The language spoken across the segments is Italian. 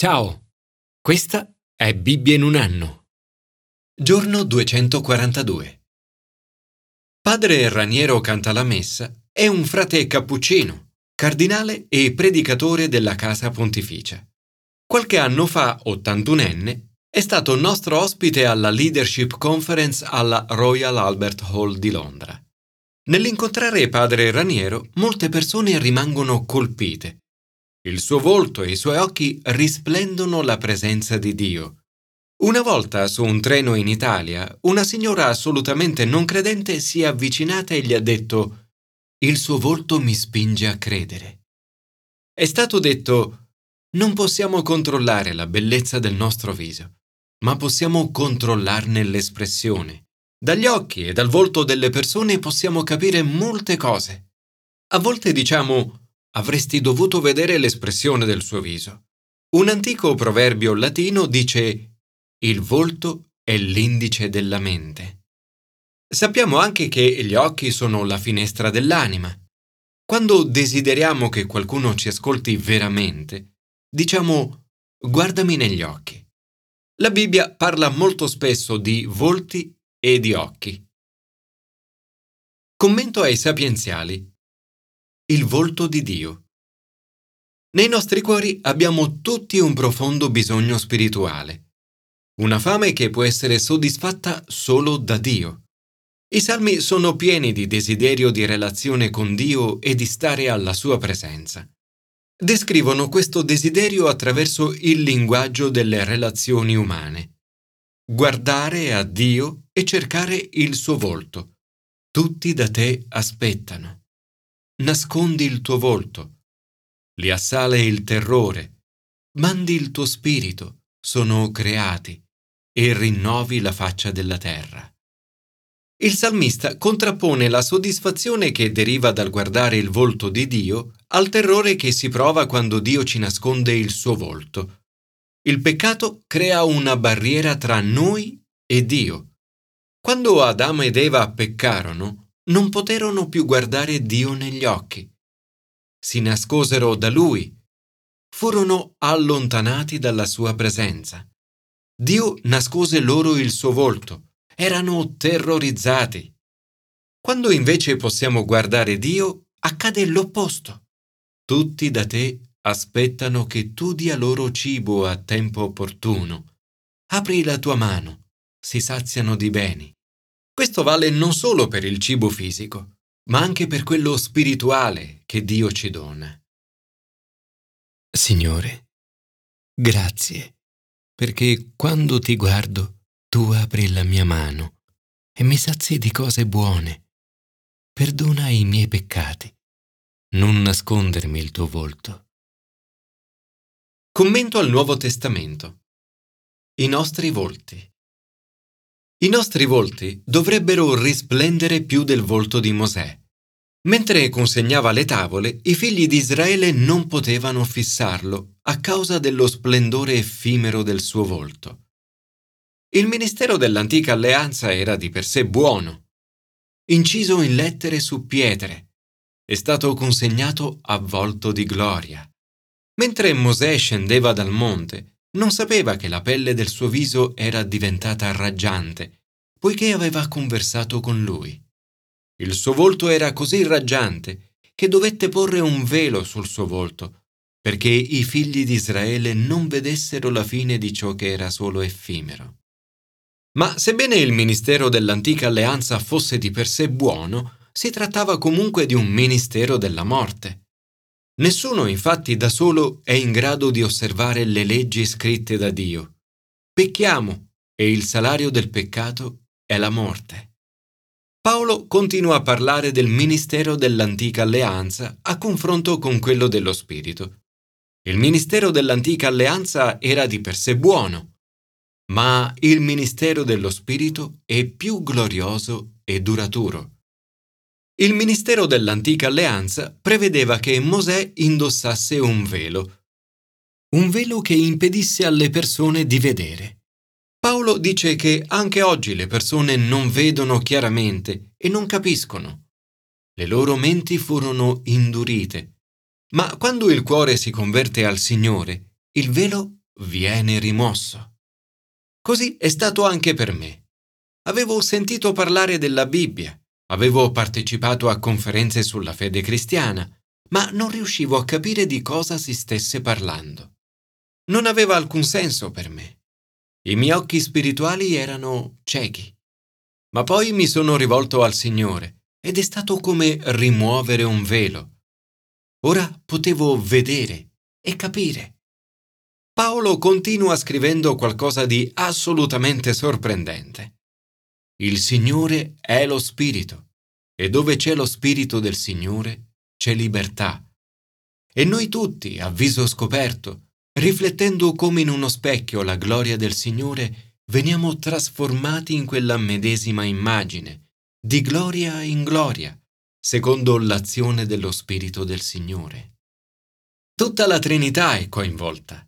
Ciao, questa è Bibbia in un anno. Giorno 242. Padre Raniero Cantalamessa è un frate cappuccino, cardinale e predicatore della Casa Pontificia. Qualche anno fa, 81enne, è stato nostro ospite alla Leadership Conference alla Royal Albert Hall di Londra. Nell'incontrare padre Raniero, molte persone rimangono colpite. Il suo volto e i suoi occhi risplendono la presenza di Dio. Una volta su un treno in Italia, una signora assolutamente non credente si è avvicinata e gli ha detto Il suo volto mi spinge a credere. È stato detto Non possiamo controllare la bellezza del nostro viso, ma possiamo controllarne l'espressione. Dagli occhi e dal volto delle persone possiamo capire molte cose. A volte diciamo avresti dovuto vedere l'espressione del suo viso. Un antico proverbio latino dice il volto è l'indice della mente. Sappiamo anche che gli occhi sono la finestra dell'anima. Quando desideriamo che qualcuno ci ascolti veramente, diciamo guardami negli occhi. La Bibbia parla molto spesso di volti e di occhi. Commento ai sapienziali. Il volto di Dio. Nei nostri cuori abbiamo tutti un profondo bisogno spirituale, una fame che può essere soddisfatta solo da Dio. I salmi sono pieni di desiderio di relazione con Dio e di stare alla sua presenza. Descrivono questo desiderio attraverso il linguaggio delle relazioni umane guardare a Dio e cercare il suo volto. Tutti da te aspettano. Nascondi il tuo volto. Li assale il terrore. Mandi il tuo spirito. Sono creati e rinnovi la faccia della terra. Il salmista contrappone la soddisfazione che deriva dal guardare il volto di Dio al terrore che si prova quando Dio ci nasconde il suo volto. Il peccato crea una barriera tra noi e Dio. Quando Adamo ed Eva peccarono, non poterono più guardare Dio negli occhi. Si nascosero da Lui. Furono allontanati dalla sua presenza. Dio nascose loro il suo volto. Erano terrorizzati. Quando invece possiamo guardare Dio, accade l'opposto. Tutti da te aspettano che tu dia loro cibo a tempo opportuno. Apri la tua mano, si saziano di beni. Questo vale non solo per il cibo fisico, ma anche per quello spirituale che Dio ci dona. Signore, grazie, perché quando ti guardo tu apri la mia mano e mi sazi di cose buone. Perdona i miei peccati. Non nascondermi il tuo volto. Commento al Nuovo Testamento. I nostri volti. I nostri volti dovrebbero risplendere più del volto di Mosè. Mentre consegnava le tavole, i figli di Israele non potevano fissarlo a causa dello splendore effimero del suo volto. Il ministero dell'antica alleanza era di per sé buono. Inciso in lettere su pietre, è stato consegnato avvolto di gloria. Mentre Mosè scendeva dal monte, non sapeva che la pelle del suo viso era diventata raggiante, poiché aveva conversato con lui. Il suo volto era così raggiante che dovette porre un velo sul suo volto, perché i figli di Israele non vedessero la fine di ciò che era solo effimero. Ma sebbene il ministero dell'antica alleanza fosse di per sé buono, si trattava comunque di un ministero della morte. Nessuno infatti da solo è in grado di osservare le leggi scritte da Dio. Pecchiamo e il salario del peccato è la morte. Paolo continua a parlare del ministero dell'antica alleanza a confronto con quello dello Spirito. Il ministero dell'antica alleanza era di per sé buono, ma il ministero dello Spirito è più glorioso e duraturo. Il ministero dell'antica alleanza prevedeva che Mosè indossasse un velo, un velo che impedisse alle persone di vedere. Paolo dice che anche oggi le persone non vedono chiaramente e non capiscono. Le loro menti furono indurite. Ma quando il cuore si converte al Signore, il velo viene rimosso. Così è stato anche per me. Avevo sentito parlare della Bibbia, avevo partecipato a conferenze sulla fede cristiana, ma non riuscivo a capire di cosa si stesse parlando. Non aveva alcun senso per me. I miei occhi spirituali erano ciechi. Ma poi mi sono rivolto al Signore ed è stato come rimuovere un velo. Ora potevo vedere e capire. Paolo continua scrivendo qualcosa di assolutamente sorprendente. Il Signore è lo Spirito e dove c'è lo Spirito del Signore c'è libertà. E noi tutti, a viso scoperto, riflettendo come in uno specchio la gloria del Signore, veniamo trasformati in quella medesima immagine, di gloria in gloria, secondo l'azione dello Spirito del Signore. Tutta la Trinità è coinvolta.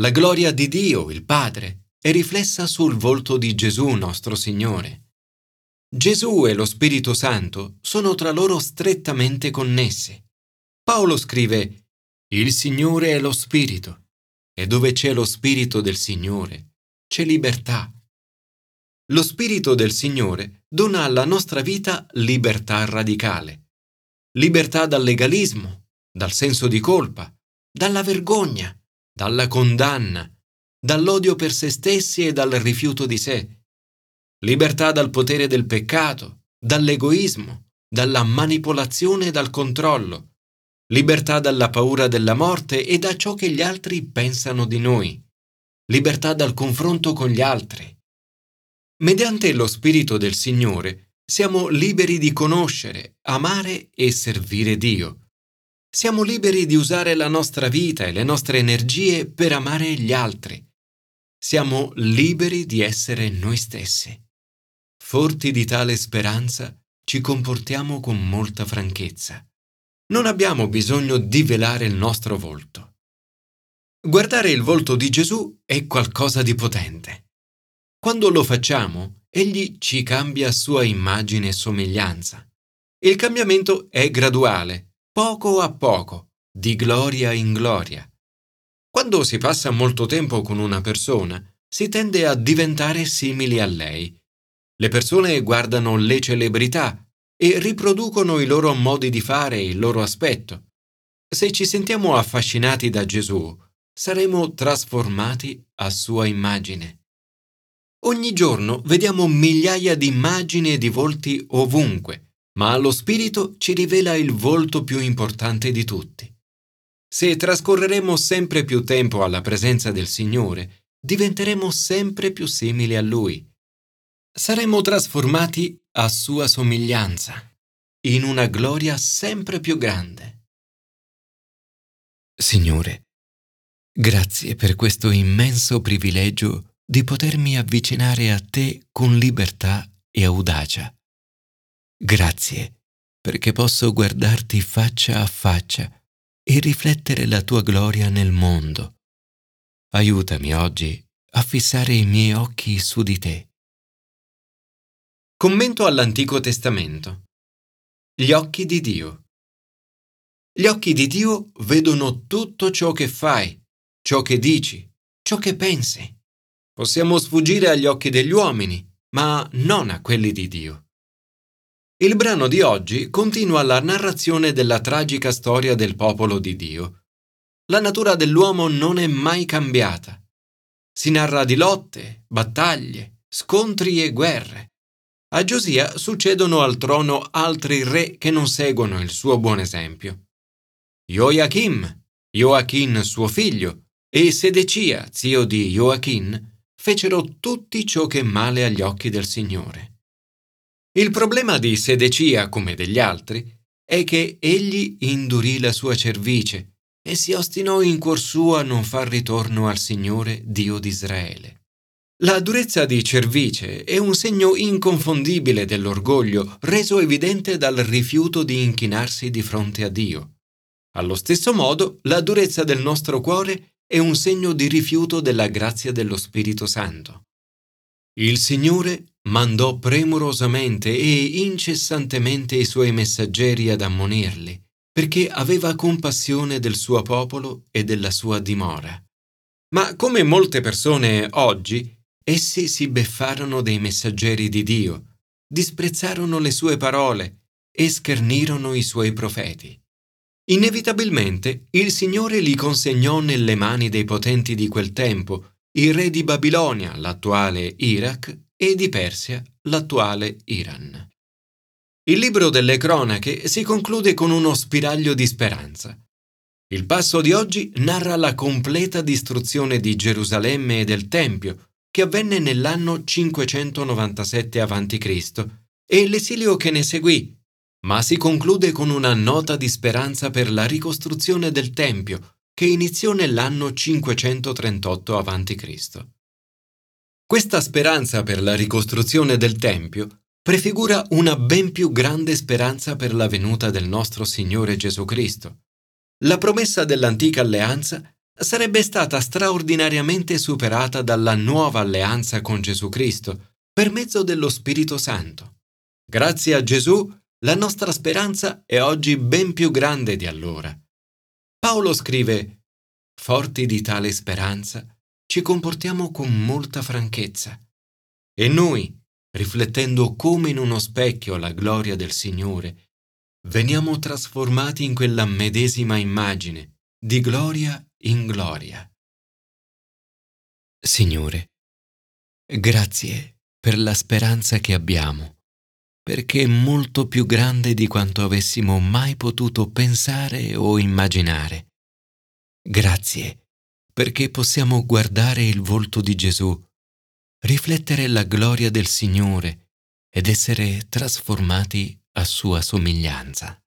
La gloria di Dio, il Padre, è riflessa sul volto di Gesù nostro Signore. Gesù e lo Spirito Santo sono tra loro strettamente connessi. Paolo scrive, Il Signore è lo Spirito, e dove c'è lo Spirito del Signore, c'è libertà. Lo Spirito del Signore dona alla nostra vita libertà radicale. Libertà dal legalismo, dal senso di colpa, dalla vergogna, dalla condanna, dall'odio per se stessi e dal rifiuto di sé, libertà dal potere del peccato, dall'egoismo, dalla manipolazione e dal controllo, libertà dalla paura della morte e da ciò che gli altri pensano di noi, libertà dal confronto con gli altri. Mediante lo Spirito del Signore siamo liberi di conoscere, amare e servire Dio. Siamo liberi di usare la nostra vita e le nostre energie per amare gli altri siamo liberi di essere noi stessi. Forti di tale speranza, ci comportiamo con molta franchezza. Non abbiamo bisogno di velare il nostro volto. Guardare il volto di Gesù è qualcosa di potente. Quando lo facciamo, Egli ci cambia sua immagine e somiglianza. Il cambiamento è graduale, poco a poco, di gloria in gloria. Quando si passa molto tempo con una persona, si tende a diventare simili a lei. Le persone guardano le celebrità e riproducono i loro modi di fare e il loro aspetto. Se ci sentiamo affascinati da Gesù, saremo trasformati a sua immagine. Ogni giorno vediamo migliaia di immagini e di volti ovunque, ma lo Spirito ci rivela il volto più importante di tutti. Se trascorreremo sempre più tempo alla presenza del Signore, diventeremo sempre più simili a Lui. Saremo trasformati a sua somiglianza, in una gloria sempre più grande. Signore, grazie per questo immenso privilegio di potermi avvicinare a Te con libertà e audacia. Grazie perché posso guardarti faccia a faccia e riflettere la tua gloria nel mondo. Aiutami oggi a fissare i miei occhi su di te. Commento all'Antico Testamento. Gli occhi di Dio. Gli occhi di Dio vedono tutto ciò che fai, ciò che dici, ciò che pensi. Possiamo sfuggire agli occhi degli uomini, ma non a quelli di Dio. Il brano di oggi continua la narrazione della tragica storia del popolo di Dio. La natura dell'uomo non è mai cambiata. Si narra di lotte, battaglie, scontri e guerre. A Giosia succedono al trono altri re che non seguono il suo buon esempio. Joachim, Joachim suo figlio, e Sedecia, zio di Joachim, fecero tutti ciò che male agli occhi del Signore. Il problema di Sedecia, come degli altri, è che egli indurì la sua cervice e si ostinò in cuor suo a non far ritorno al Signore Dio d'Israele. La durezza di cervice è un segno inconfondibile dell'orgoglio reso evidente dal rifiuto di inchinarsi di fronte a Dio. Allo stesso modo, la durezza del nostro cuore è un segno di rifiuto della grazia dello Spirito Santo. Il Signore mandò premurosamente e incessantemente i suoi messaggeri ad ammonirli, perché aveva compassione del suo popolo e della sua dimora. Ma come molte persone oggi, essi si beffarono dei messaggeri di Dio, disprezzarono le sue parole e schernirono i suoi profeti. Inevitabilmente il Signore li consegnò nelle mani dei potenti di quel tempo, il re di Babilonia, l'attuale Iraq, e di Persia, l'attuale Iran. Il libro delle cronache si conclude con uno spiraglio di speranza. Il passo di oggi narra la completa distruzione di Gerusalemme e del Tempio, che avvenne nell'anno 597 a.C., e l'esilio che ne seguì, ma si conclude con una nota di speranza per la ricostruzione del Tempio, che iniziò nell'anno 538 a.C. Questa speranza per la ricostruzione del Tempio prefigura una ben più grande speranza per la venuta del nostro Signore Gesù Cristo. La promessa dell'antica alleanza sarebbe stata straordinariamente superata dalla nuova alleanza con Gesù Cristo per mezzo dello Spirito Santo. Grazie a Gesù la nostra speranza è oggi ben più grande di allora. Paolo scrive, Forti di tale speranza, ci comportiamo con molta franchezza. E noi, riflettendo come in uno specchio la gloria del Signore, veniamo trasformati in quella medesima immagine, di gloria in gloria. Signore, grazie per la speranza che abbiamo perché è molto più grande di quanto avessimo mai potuto pensare o immaginare. Grazie, perché possiamo guardare il volto di Gesù, riflettere la gloria del Signore ed essere trasformati a sua somiglianza.